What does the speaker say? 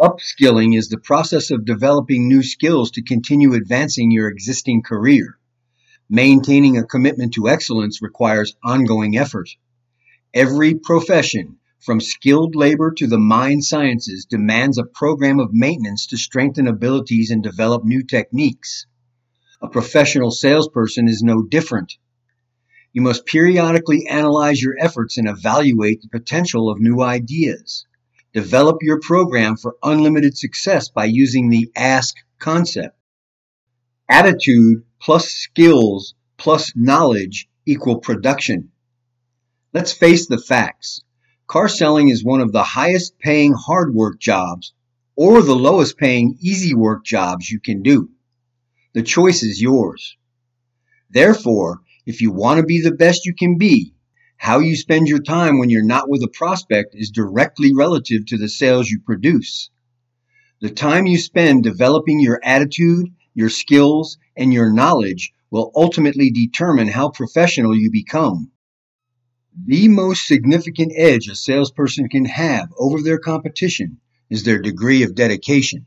Upskilling is the process of developing new skills to continue advancing your existing career. Maintaining a commitment to excellence requires ongoing effort. Every profession, from skilled labor to the mind sciences, demands a program of maintenance to strengthen abilities and develop new techniques. A professional salesperson is no different. You must periodically analyze your efforts and evaluate the potential of new ideas. Develop your program for unlimited success by using the ASK concept. Attitude plus skills plus knowledge equal production. Let's face the facts. Car selling is one of the highest paying hard work jobs or the lowest paying easy work jobs you can do. The choice is yours. Therefore, if you want to be the best you can be, how you spend your time when you're not with a prospect is directly relative to the sales you produce. The time you spend developing your attitude, your skills, and your knowledge will ultimately determine how professional you become. The most significant edge a salesperson can have over their competition is their degree of dedication.